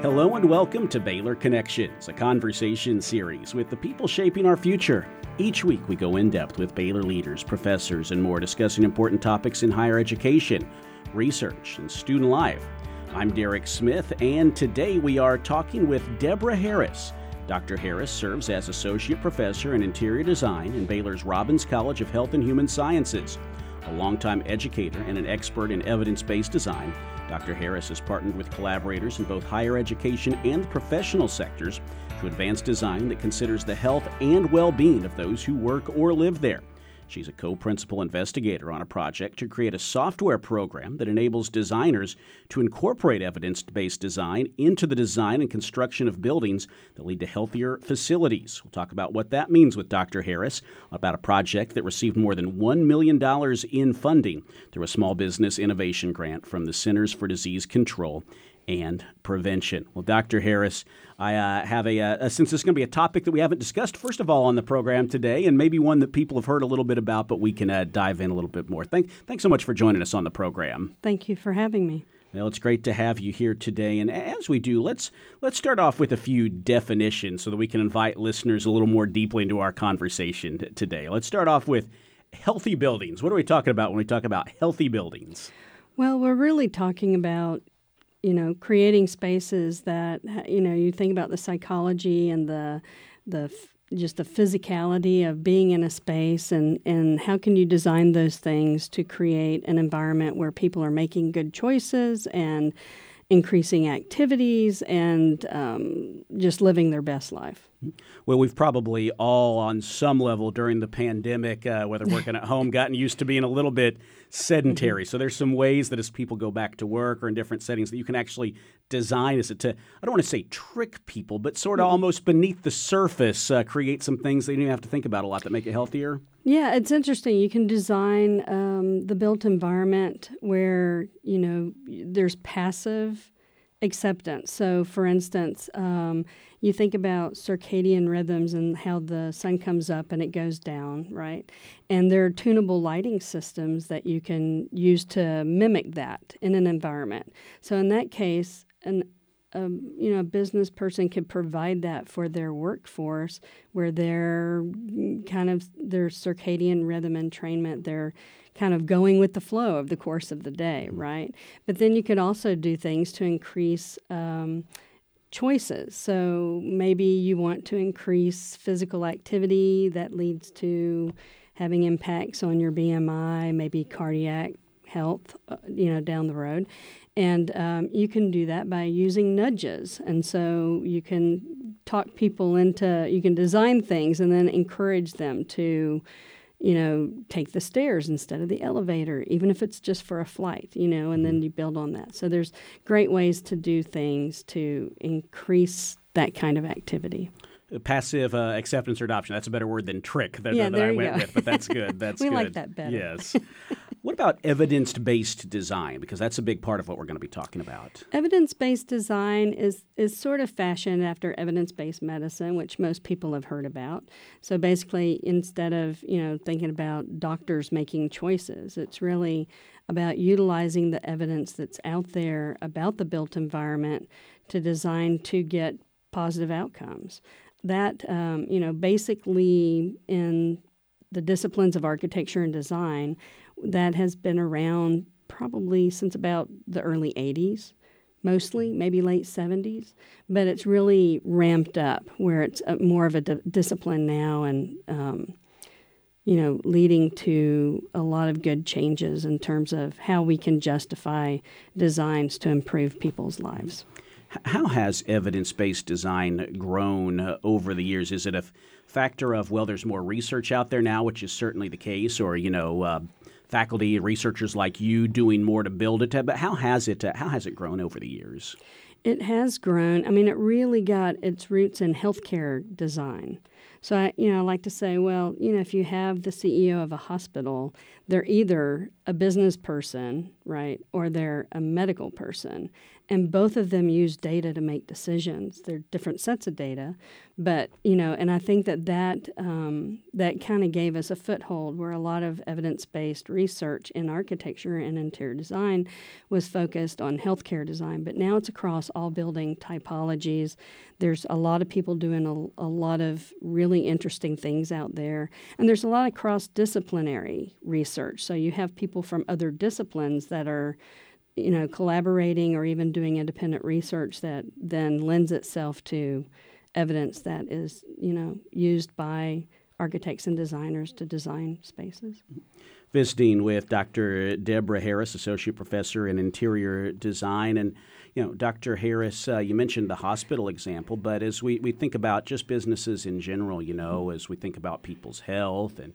Hello and welcome to Baylor Connections, a conversation series with the people shaping our future. Each week we go in depth with Baylor leaders, professors, and more discussing important topics in higher education, research, and student life. I'm Derek Smith, and today we are talking with Debra Harris. Dr. Harris serves as Associate Professor in Interior Design in Baylor's Robbins College of Health and Human Sciences. A longtime educator and an expert in evidence based design, Dr. Harris has partnered with collaborators in both higher education and professional sectors to advance design that considers the health and well being of those who work or live there. She's a co principal investigator on a project to create a software program that enables designers to incorporate evidence based design into the design and construction of buildings that lead to healthier facilities. We'll talk about what that means with Dr. Harris, about a project that received more than $1 million in funding through a small business innovation grant from the Centers for Disease Control and prevention. Well, Dr. Harris, I uh, have a, uh, since this is going to be a topic that we haven't discussed, first of all, on the program today, and maybe one that people have heard a little bit about, but we can uh, dive in a little bit more. Thank, thanks so much for joining us on the program. Thank you for having me. Well, it's great to have you here today. And as we do, let's let's start off with a few definitions so that we can invite listeners a little more deeply into our conversation t- today. Let's start off with healthy buildings. What are we talking about when we talk about healthy buildings? Well, we're really talking about you know, creating spaces that you know you think about the psychology and the the just the physicality of being in a space and and how can you design those things to create an environment where people are making good choices and increasing activities and um, just living their best life. Well, we've probably all, on some level during the pandemic, uh, whether working at home, gotten used to being a little bit sedentary. Mm-hmm. So there's some ways that as people go back to work or in different settings that you can actually design as it to I don't want to say trick people, but sort of mm-hmm. almost beneath the surface, uh, create some things that you don't have to think about a lot that make it healthier. Yeah, it's interesting. You can design um, the built environment where you know there's passive acceptance. So, for instance, um, you think about circadian rhythms and how the sun comes up and it goes down, right? And there are tunable lighting systems that you can use to mimic that in an environment. So, in that case, an you know, a business person could provide that for their workforce, where they're kind of their circadian rhythm entrainment, they're kind of going with the flow of the course of the day, mm-hmm. right? But then you could also do things to increase um, choices. So maybe you want to increase physical activity that leads to having impacts on your BMI, maybe cardiac health, uh, you know, down the road. And um, you can do that by using nudges. And so you can talk people into, you can design things and then encourage them to you know, take the stairs instead of the elevator, even if it's just for a flight, you know, and then mm-hmm. you build on that. So there's great ways to do things to increase that kind of activity. Passive uh, acceptance or adoption. That's a better word than trick that, yeah, that I went go. with, but that's good. That's we good. like that better. Yes. What about evidence based design? Because that's a big part of what we're going to be talking about. Evidence based design is, is sort of fashioned after evidence based medicine, which most people have heard about. So basically, instead of you know thinking about doctors making choices, it's really about utilizing the evidence that's out there about the built environment to design to get positive outcomes. That um, you know basically in the disciplines of architecture and design that has been around probably since about the early 80s, mostly, maybe late 70s. But it's really ramped up where it's a, more of a di- discipline now and, um, you know, leading to a lot of good changes in terms of how we can justify designs to improve people's lives. How has evidence based design grown uh, over the years? Is it a f- factor of, well, there's more research out there now, which is certainly the case, or, you know, uh, faculty researchers like you doing more to build it. But how has it uh, how has it grown over the years? It has grown. I mean, it really got its roots in healthcare design. So I, you know, I like to say, well, you know, if you have the CEO of a hospital, they're either a business person, right, or they're a medical person, and both of them use data to make decisions. They're different sets of data, but you know, and I think that that um, that kind of gave us a foothold where a lot of evidence-based research in architecture and interior design was focused on healthcare design. But now it's across all building typologies. There's a lot of people doing a, a lot of really interesting things out there, and there's a lot of cross-disciplinary research. So you have people from other disciplines that are you know, collaborating or even doing independent research that then lends itself to evidence that is, you know, used by architects and designers to design spaces. Visiting with Dr. Debra Harris, Associate Professor in Interior Design. And, you know, Dr. Harris, uh, you mentioned the hospital example, but as we, we think about just businesses in general, you know, as we think about people's health and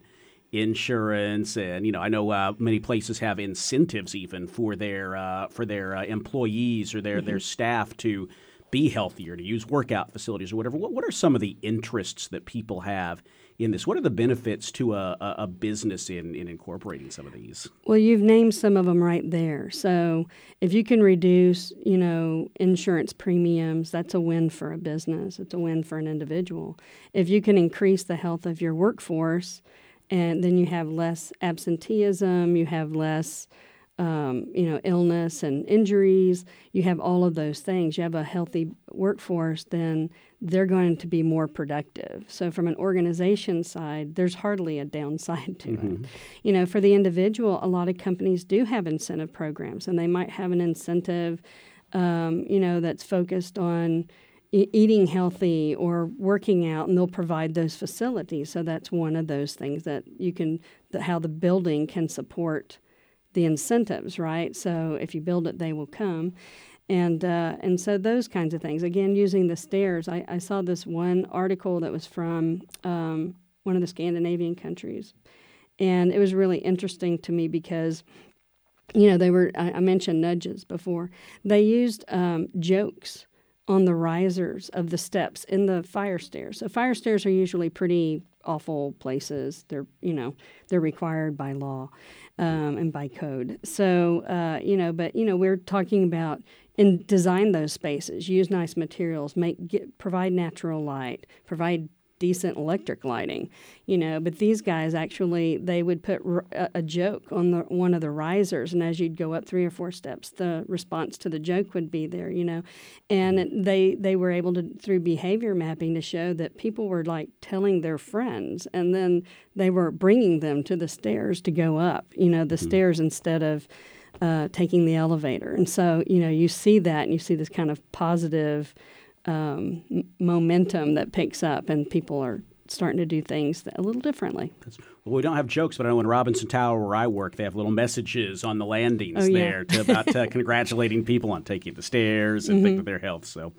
insurance, and you know, I know uh, many places have incentives even for their uh, for their uh, employees or their mm-hmm. their staff to be healthier, to use workout facilities or whatever. What, what are some of the interests that people have in this? What are the benefits to a, a, a business in, in incorporating some of these? Well, you've named some of them right there. So if you can reduce, you know, insurance premiums, that's a win for a business. It's a win for an individual. If you can increase the health of your workforce, and then you have less absenteeism, you have less, um, you know, illness and injuries. You have all of those things. You have a healthy workforce, then they're going to be more productive. So, from an organization side, there's hardly a downside to mm-hmm. it. You know, for the individual, a lot of companies do have incentive programs, and they might have an incentive, um, you know, that's focused on eating healthy or working out, and they'll provide those facilities. So that's one of those things that you can, how the building can support the incentives, right? So if you build it, they will come. And, uh, and so those kinds of things. Again, using the stairs, I, I saw this one article that was from um, one of the Scandinavian countries. And it was really interesting to me because you know, they were, I, I mentioned nudges before. They used um, jokes on the risers of the steps in the fire stairs. So fire stairs are usually pretty awful places. They're you know they're required by law um, and by code. So uh, you know, but you know we're talking about and design those spaces, use nice materials, make get, provide natural light, provide decent electric lighting, you know. But these guys actually they would put r- a, joke on the one of the risers, and as you'd go up three or four steps, the response to the joke would be there, you know. And they they were able to through behavior mapping to show that people were like telling their friends, and then they were bringing them to the stairs to go up, you know, the mm-hmm. stairs instead of. Uh, taking the elevator. And so, you know, you see that and you see this kind of positive um, momentum that picks up, and people are starting to do things a little differently. well, we don't have jokes, but I know in Robinson Tower, where I work, they have little messages on the landings oh, yeah. there to, about uh, congratulating people on taking the stairs and mm-hmm. thinking of their health. So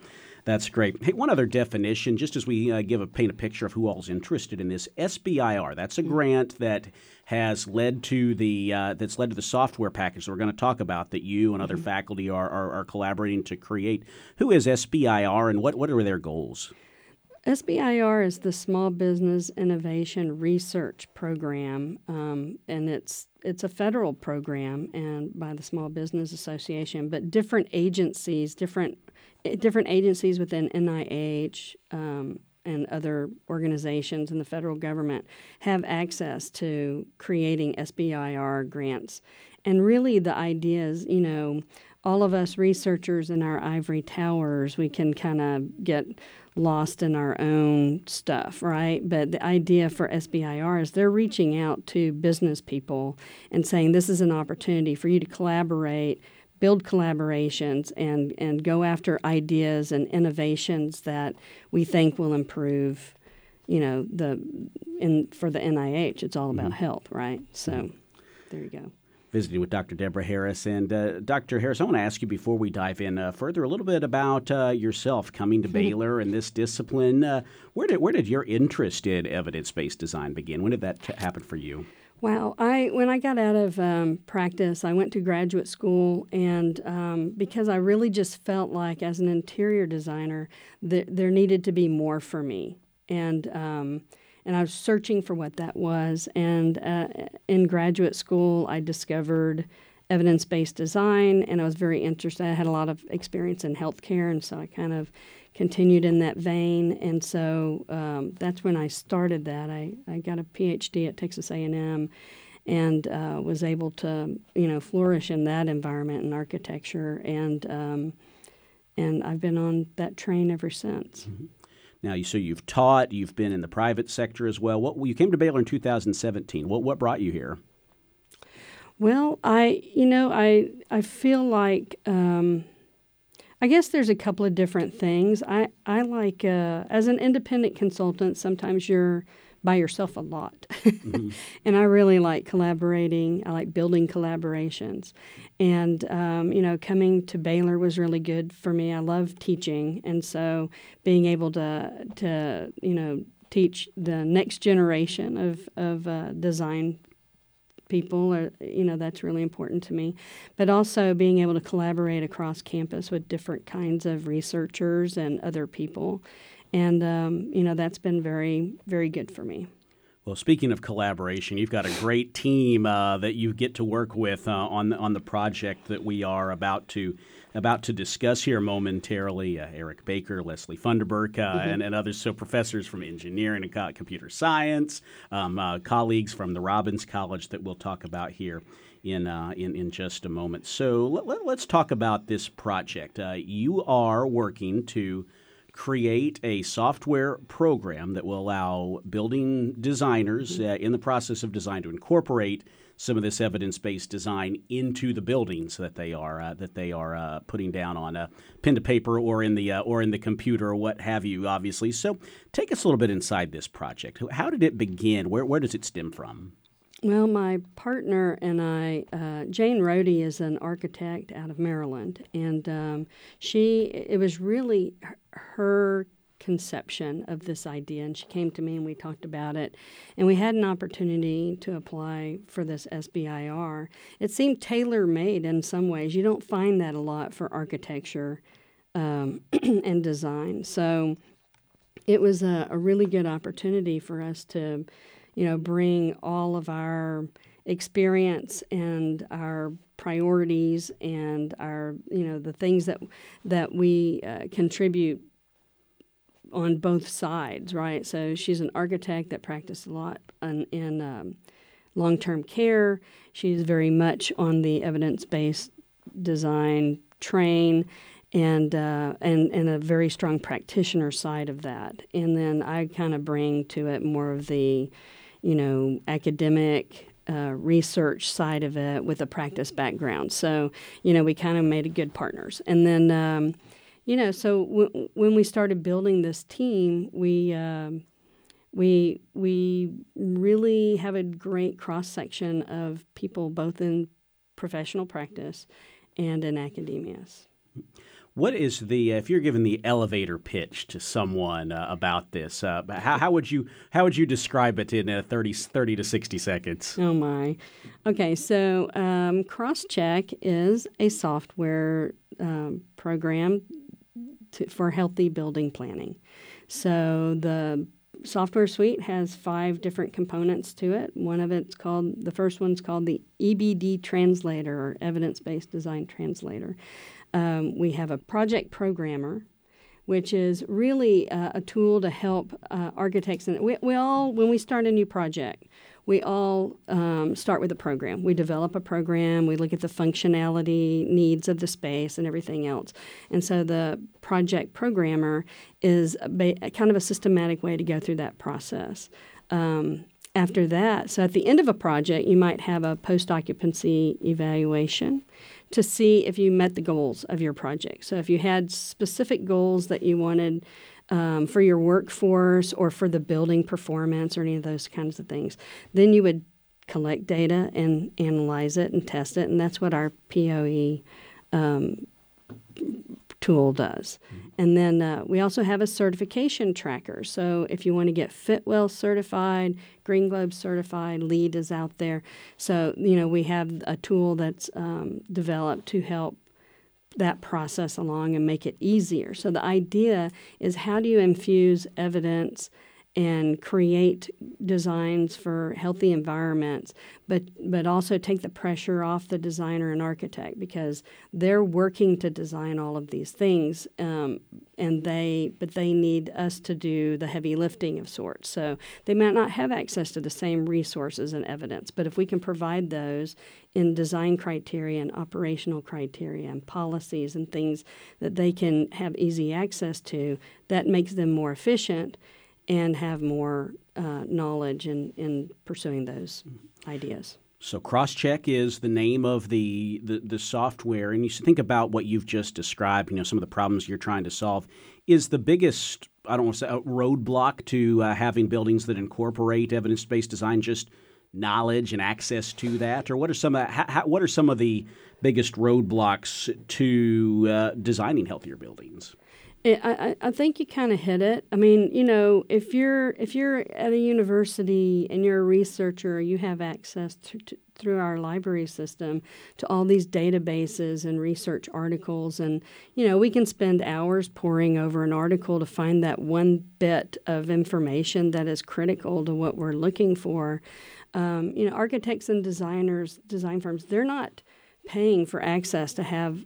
that's great. Hey, one other definition, just as we uh, give a paint a picture of who all's interested in this, SBIR. That's a mm-hmm. grant that has led to the uh, that's led to the software package that we're going to talk about that you and other mm-hmm. faculty are, are, are collaborating to create. Who is SBIR and what what are their goals? SBIR is the Small Business Innovation Research Program, um, and it's it's a federal program and by the Small Business Association. But different agencies, different different agencies within NIH, um, and other organizations in the federal government have access to creating SBIR grants. And really, the idea is, you know, all of us researchers in our ivory towers, we can kind of get lost in our own stuff, right? But the idea for SBIR is they're reaching out to business people and saying this is an opportunity for you to collaborate build collaborations and, and go after ideas and innovations that we think will improve you know the in for the NIH it's all about mm-hmm. health right? So there you go visiting with Dr. Debra Harris. And uh, Dr. Harris, I want to ask you before we dive in uh, further a little bit about uh, yourself coming to Baylor and this discipline. Uh, where did where did your interest in evidence based design begin? When did that happen for you? Wow, I when I got out of um, practice, I went to graduate school, and um, because I really just felt like, as an interior designer, that there needed to be more for me. and um, and I was searching for what that was. And uh, in graduate school, I discovered evidence based design, and I was very interested. I had a lot of experience in healthcare, and so I kind of continued in that vein. And so um, that's when I started that. I, I got a PhD at Texas A&M and uh, was able to, you know, flourish in that environment in architecture. And um, and I've been on that train ever since. Mm-hmm. Now, you so you've taught, you've been in the private sector as well. What you came to Baylor in 2017. What what brought you here? Well, I you know I I feel like um, I guess there's a couple of different things. I I like uh, as an independent consultant. Sometimes you're by yourself a lot, mm-hmm. and I really like collaborating. I like building collaborations, and um, you know, coming to Baylor was really good for me. I love teaching, and so being able to to you know teach the next generation of of uh, design people or you know that's really important to me but also being able to collaborate across campus with different kinds of researchers and other people and um, you know that's been very very good for me well, speaking of collaboration, you've got a great team uh, that you get to work with uh, on the, on the project that we are about to about to discuss here momentarily. Uh, Eric Baker, Leslie Funderburk, uh, mm-hmm. and, and, others. So professors from engineering and computer science, um, uh, colleagues from the Robbins College that we'll talk about here in uh, in, in just a moment. So let, us let, talk about this project. you are working to create a software program that will allow building designers mm-hmm. uh, in the process of design to incorporate some of this evidence-based design into the buildings that they are uh, that they are uh, putting down on a pen to paper or in the uh, or in the computer or what have you. Obviously, so take us a little bit inside this project. How did it begin? Where where does it stem from? Well, my partner and I, uh, Jane Rohde is an architect out of Maryland, and um, she, it was really her conception of this idea, and she came to me and we talked about it, and we had an opportunity to apply for this SBIR. It seemed tailor made in some ways. You don't find that a lot for architecture um, and design. So it was a, a really good opportunity for us to you know, bring all of our experience and our priorities and our, you know, the things that that we uh, contribute on both sides, right? So she's an architect that practiced a lot in, in um, long-term care. She's very much on the evidence-based design train and uh, and and a very strong practitioner side of that. And then I kind of bring to it more of the you know, academic uh, research side of it with a practice background. So, you know, we kind of made good partners. And then, um, you know, so w- when we started building this team, we um, we we really have a great cross section of people, both in professional practice and in academia. What is the if you're given the elevator pitch to someone uh, about this? Uh, how, how, would you how would you describe it in uh, 30, 30 to sixty seconds? Oh my, okay. So um, CrossCheck is a software um, program to, for healthy building planning. So the software suite has five different components to it. One of it's called the first one's called the EBD translator or evidence based design translator. Um, we have a project programmer, which is really uh, a tool to help uh, architects. And we, we all, when we start a new project, we all um, start with a program. We develop a program, we look at the functionality, needs of the space, and everything else. And so the project programmer is ba- kind of a systematic way to go through that process. Um, after that, so at the end of a project, you might have a post occupancy evaluation to see if you met the goals of your project. So if you had specific goals that you wanted um, for your workforce or for the building performance or any of those kinds of things, then you would collect data and analyze it and test it, and that's what our POE um, tool does. Mm-hmm. And then uh, we also have a certification tracker. So if you want to get Fitwel certified, Green Globe certified, LEED is out there. So, you know, we have a tool that's um, developed to help that process along and make it easier. So the idea is how do you infuse evidence and create designs for healthy environments, but but also take the pressure off the designer and architect because they're working to design all of these things, um, and they but they need us to do the heavy lifting of sorts. So they might not have access to the same resources and evidence, but if we can provide those in design criteria and operational criteria and policies and things that they can have easy access to, that makes them more efficient and have more uh, knowledge in, in pursuing those ideas. So CrossCheck is the name of the, the, the software, and you think about what you've just described. You know some of the problems you're trying to solve. Is the biggest I don't want to say roadblock to uh, having buildings that incorporate evidence-based design just knowledge and access to that, or what are some of how, what are some of the biggest roadblocks to uh, designing healthier buildings? I, I think you kind of hit it. I mean, you know, if you're if you're at a university and you're a researcher, you have access to, to, through our library system to all these databases and research articles, and you know, we can spend hours poring over an article to find that one bit of information that is critical to what we're looking for. Um, you know, architects and designers, design firms, they're not paying for access to have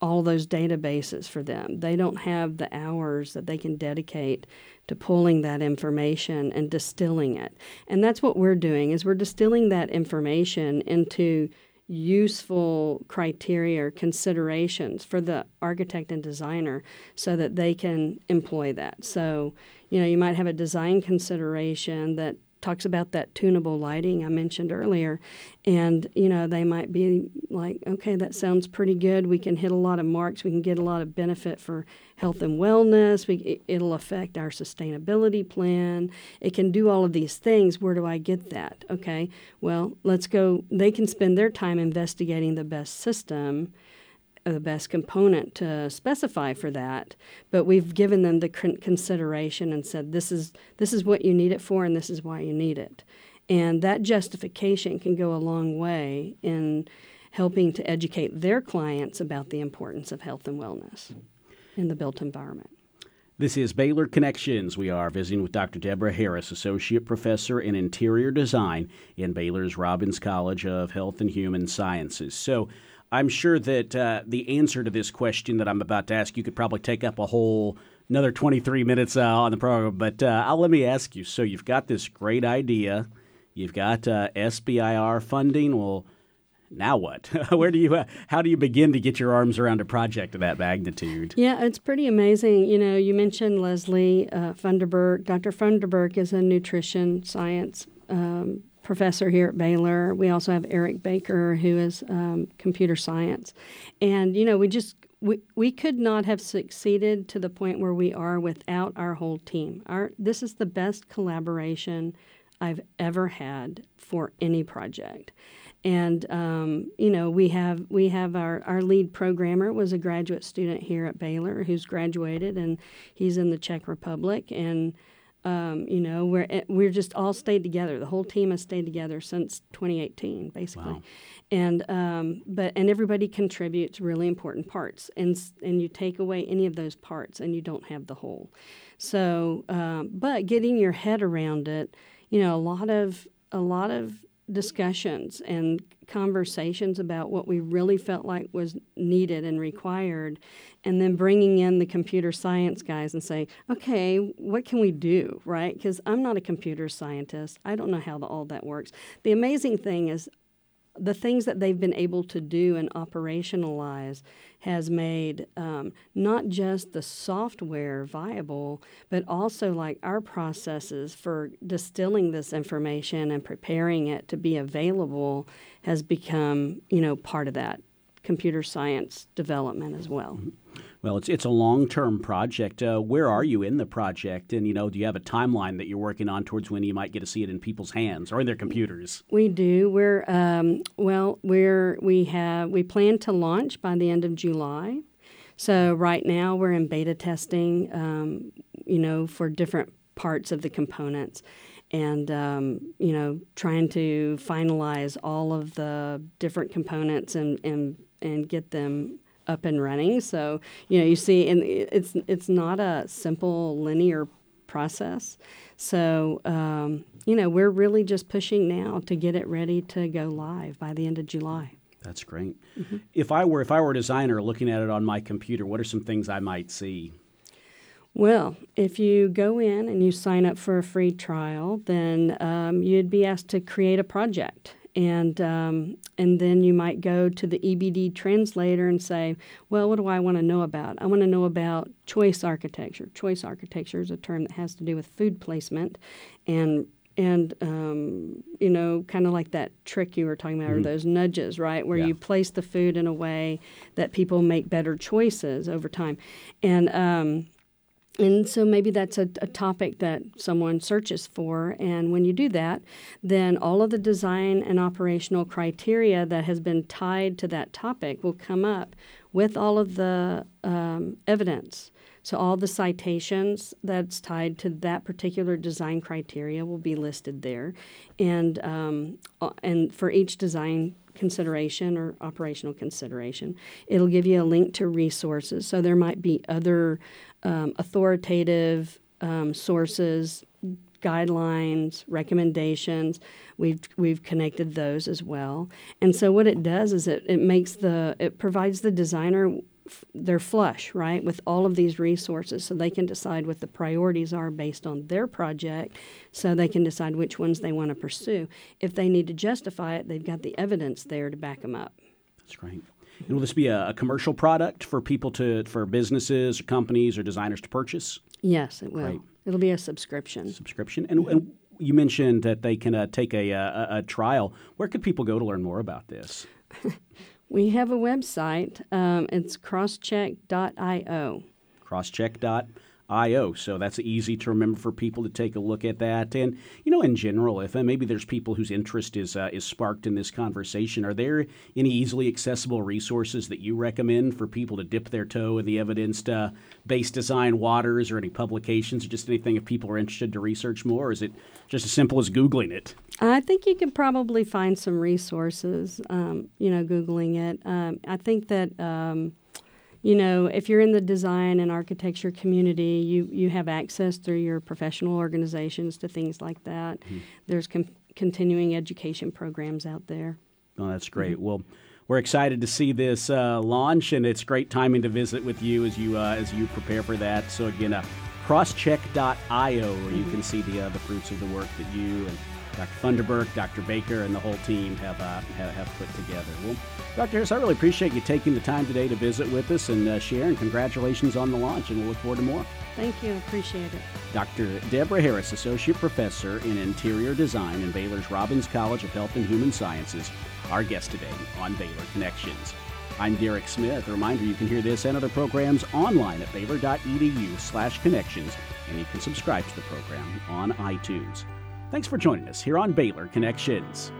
all those databases for them. They don't have the hours that they can dedicate to pulling that information and distilling it. And that's what we're doing is we're distilling that information into useful criteria or considerations for the architect and designer so that they can employ that. So, you know, you might have a design consideration that talks about that tunable lighting I mentioned earlier. And, you know, they might be like, okay, that sounds pretty good. We can hit a lot of marks. We can get a lot of benefit for health and wellness. We, it'll affect our sustainability plan. It can do all of these things. Where do I get that? Okay, well, let's go. They can spend their time investigating the best system the best component to specify for that, but we've given them the consideration and said this is this is what you need it for and this is why you need it. And that justification can go a long way in helping to educate their clients about the importance of health and wellness in the built environment. This is Baylor Connections. We are visiting with Dr. Debra Harris, Associate Professor in Interior Design in Baylor's Robbins College of Health and Human Sciences. So, I'm sure that uh, the answer to this question that I'm about to ask you could probably take up a whole another 23 minutes uh, on the program. But uh, let me ask you. So you've got this great idea, you've got uh, SBIR funding. Well, now what? Where do you? Uh, how do you begin to get your arms around a project of that magnitude? Yeah, it's pretty amazing. You know, you mentioned Leslie uh, Funderburk. Dr. Funderburk is a nutrition science um, professor here at Baylor. We also have Eric Baker, who is um, computer science. And, you know, we just, we, we could not have succeeded to the point where we are without our whole team. Our, this is the best collaboration I've ever had for any project. And um, you know we have we have our, our lead programmer was a graduate student here at Baylor who's graduated and he's in the Czech Republic and um, you know, we're eh, we're just all stayed together. The whole team has stayed together since 2018, basically. Wow. And um, but and everybody contributes really important parts, and and you take away any of those parts, and you don't have the whole. So, um, but getting your head around it, you know, a lot of a lot of discussions and conversations about what we really felt like was needed and required and then bringing in the computer science guys and say okay what can we do? Right? Because i'm not a computer scientist. I don't know how the, all that works. The amazing thing is the things that they've been able to do and operationalize has made um, not just the software viable, but also like our processes for distilling this information and preparing it to be available has become, you know, part of that computer science development as well. Mm-hmm. Well, it's it's a long term project. Uh, where are you in the project? And you know, do you have a timeline that you're working on towards when you might get to see it in people's hands or in their computers? We do. We're um, well, we're we have we plan to launch by the end of July. So right now we're in beta testing. Um, you know, for different parts of the components and um, you know trying to finalize all of the different components and and and get them up and running. So you know you see, and it's it's not a simple linear process. So, um, you know, we're really just pushing now to get it ready to go live by the end of July. That's great. Mm-hmm. If I were if I were a designer looking at it on my computer, what are some things I might see? Well, if you go in and you sign up for a free trial, then um, you'd be asked to create a project and um, and then you might go to the EBD translator and say, well, what do I want to know about? I want to know about choice architecture. Choice architecture is a term that has to do with food placement, and and um, you know, kind of like that trick you were talking about, mm-hmm. or those nudges, right, where yeah. you place the food in a way that people make better choices over time, and um, and so maybe that's a, a, topic that someone searches for. And when you do that, then all of the design and operational criteria that has been tied to that topic will come up with all of the um, evidence. So all the citations that's tied to that particular design criteria will be listed there, and um, and for each design consideration or operational consideration, it'll give you a link to resources. So there might be other um, authoritative um, sources, guidelines, recommendations. We've we've connected those as well. And so what it does is it, it makes the it provides the designer they're flush, right, with all of these resources so they can decide what the priorities are based on their project so they can decide which ones they want to pursue. If they need to justify it, they've got the evidence there to back them up. That's great. And will this be a, a, commercial product for people to, for businesses or companies or designers to purchase? Yes, it will. It'll be a subscription. Subscription. And, and you mentioned that they can uh, take a, a, a, trial. Where could people go to learn more about this? we have a website. Um, it's crosscheck.io. Crosscheck.io IO. So that's easy to remember for people to take a look at that. And you know, in general, if uh, maybe there's people whose interest is uh, is sparked in this conversation, are there any easily accessible resources that you recommend for people to dip their toe in the evidence-based uh, design waters, or any publications, or just anything if people are interested to research more? Or is it just as simple as googling it? I think you can probably find some resources. Um, you know, googling it. Um, I think that. Um, you know, if you're in the design and architecture community, you, you have access through your professional organizations to things like that. Mm-hmm. There's com- continuing education programs out there. Oh, that's great. Mm-hmm. Well, we're excited to see this uh, launch, and it's great timing to visit with you as you uh, as you prepare for that. So again, uh, crosscheck.io, where you mm-hmm. can see the uh, the fruits of the work that you and Dr. Funderburk, Dr. Baker, and the whole team have, uh, have, have, put together. Well, Dr. Harris, I really appreciate you taking the time today to visit with us and uh, share, and congratulations on the launch, and we'll look forward to more. Thank you. Appreciate it. Dr. Debra Harris, Associate Professor in Interior Design in Baylor's Robbins College of Health and Human Sciences, our guest today on Baylor Connections. I'm Derek Smith. A reminder you can hear this and other programs online at baylor.edu slash connections, and you can subscribe to the program on iTunes. Thanks for joining us here on Baylor Connections.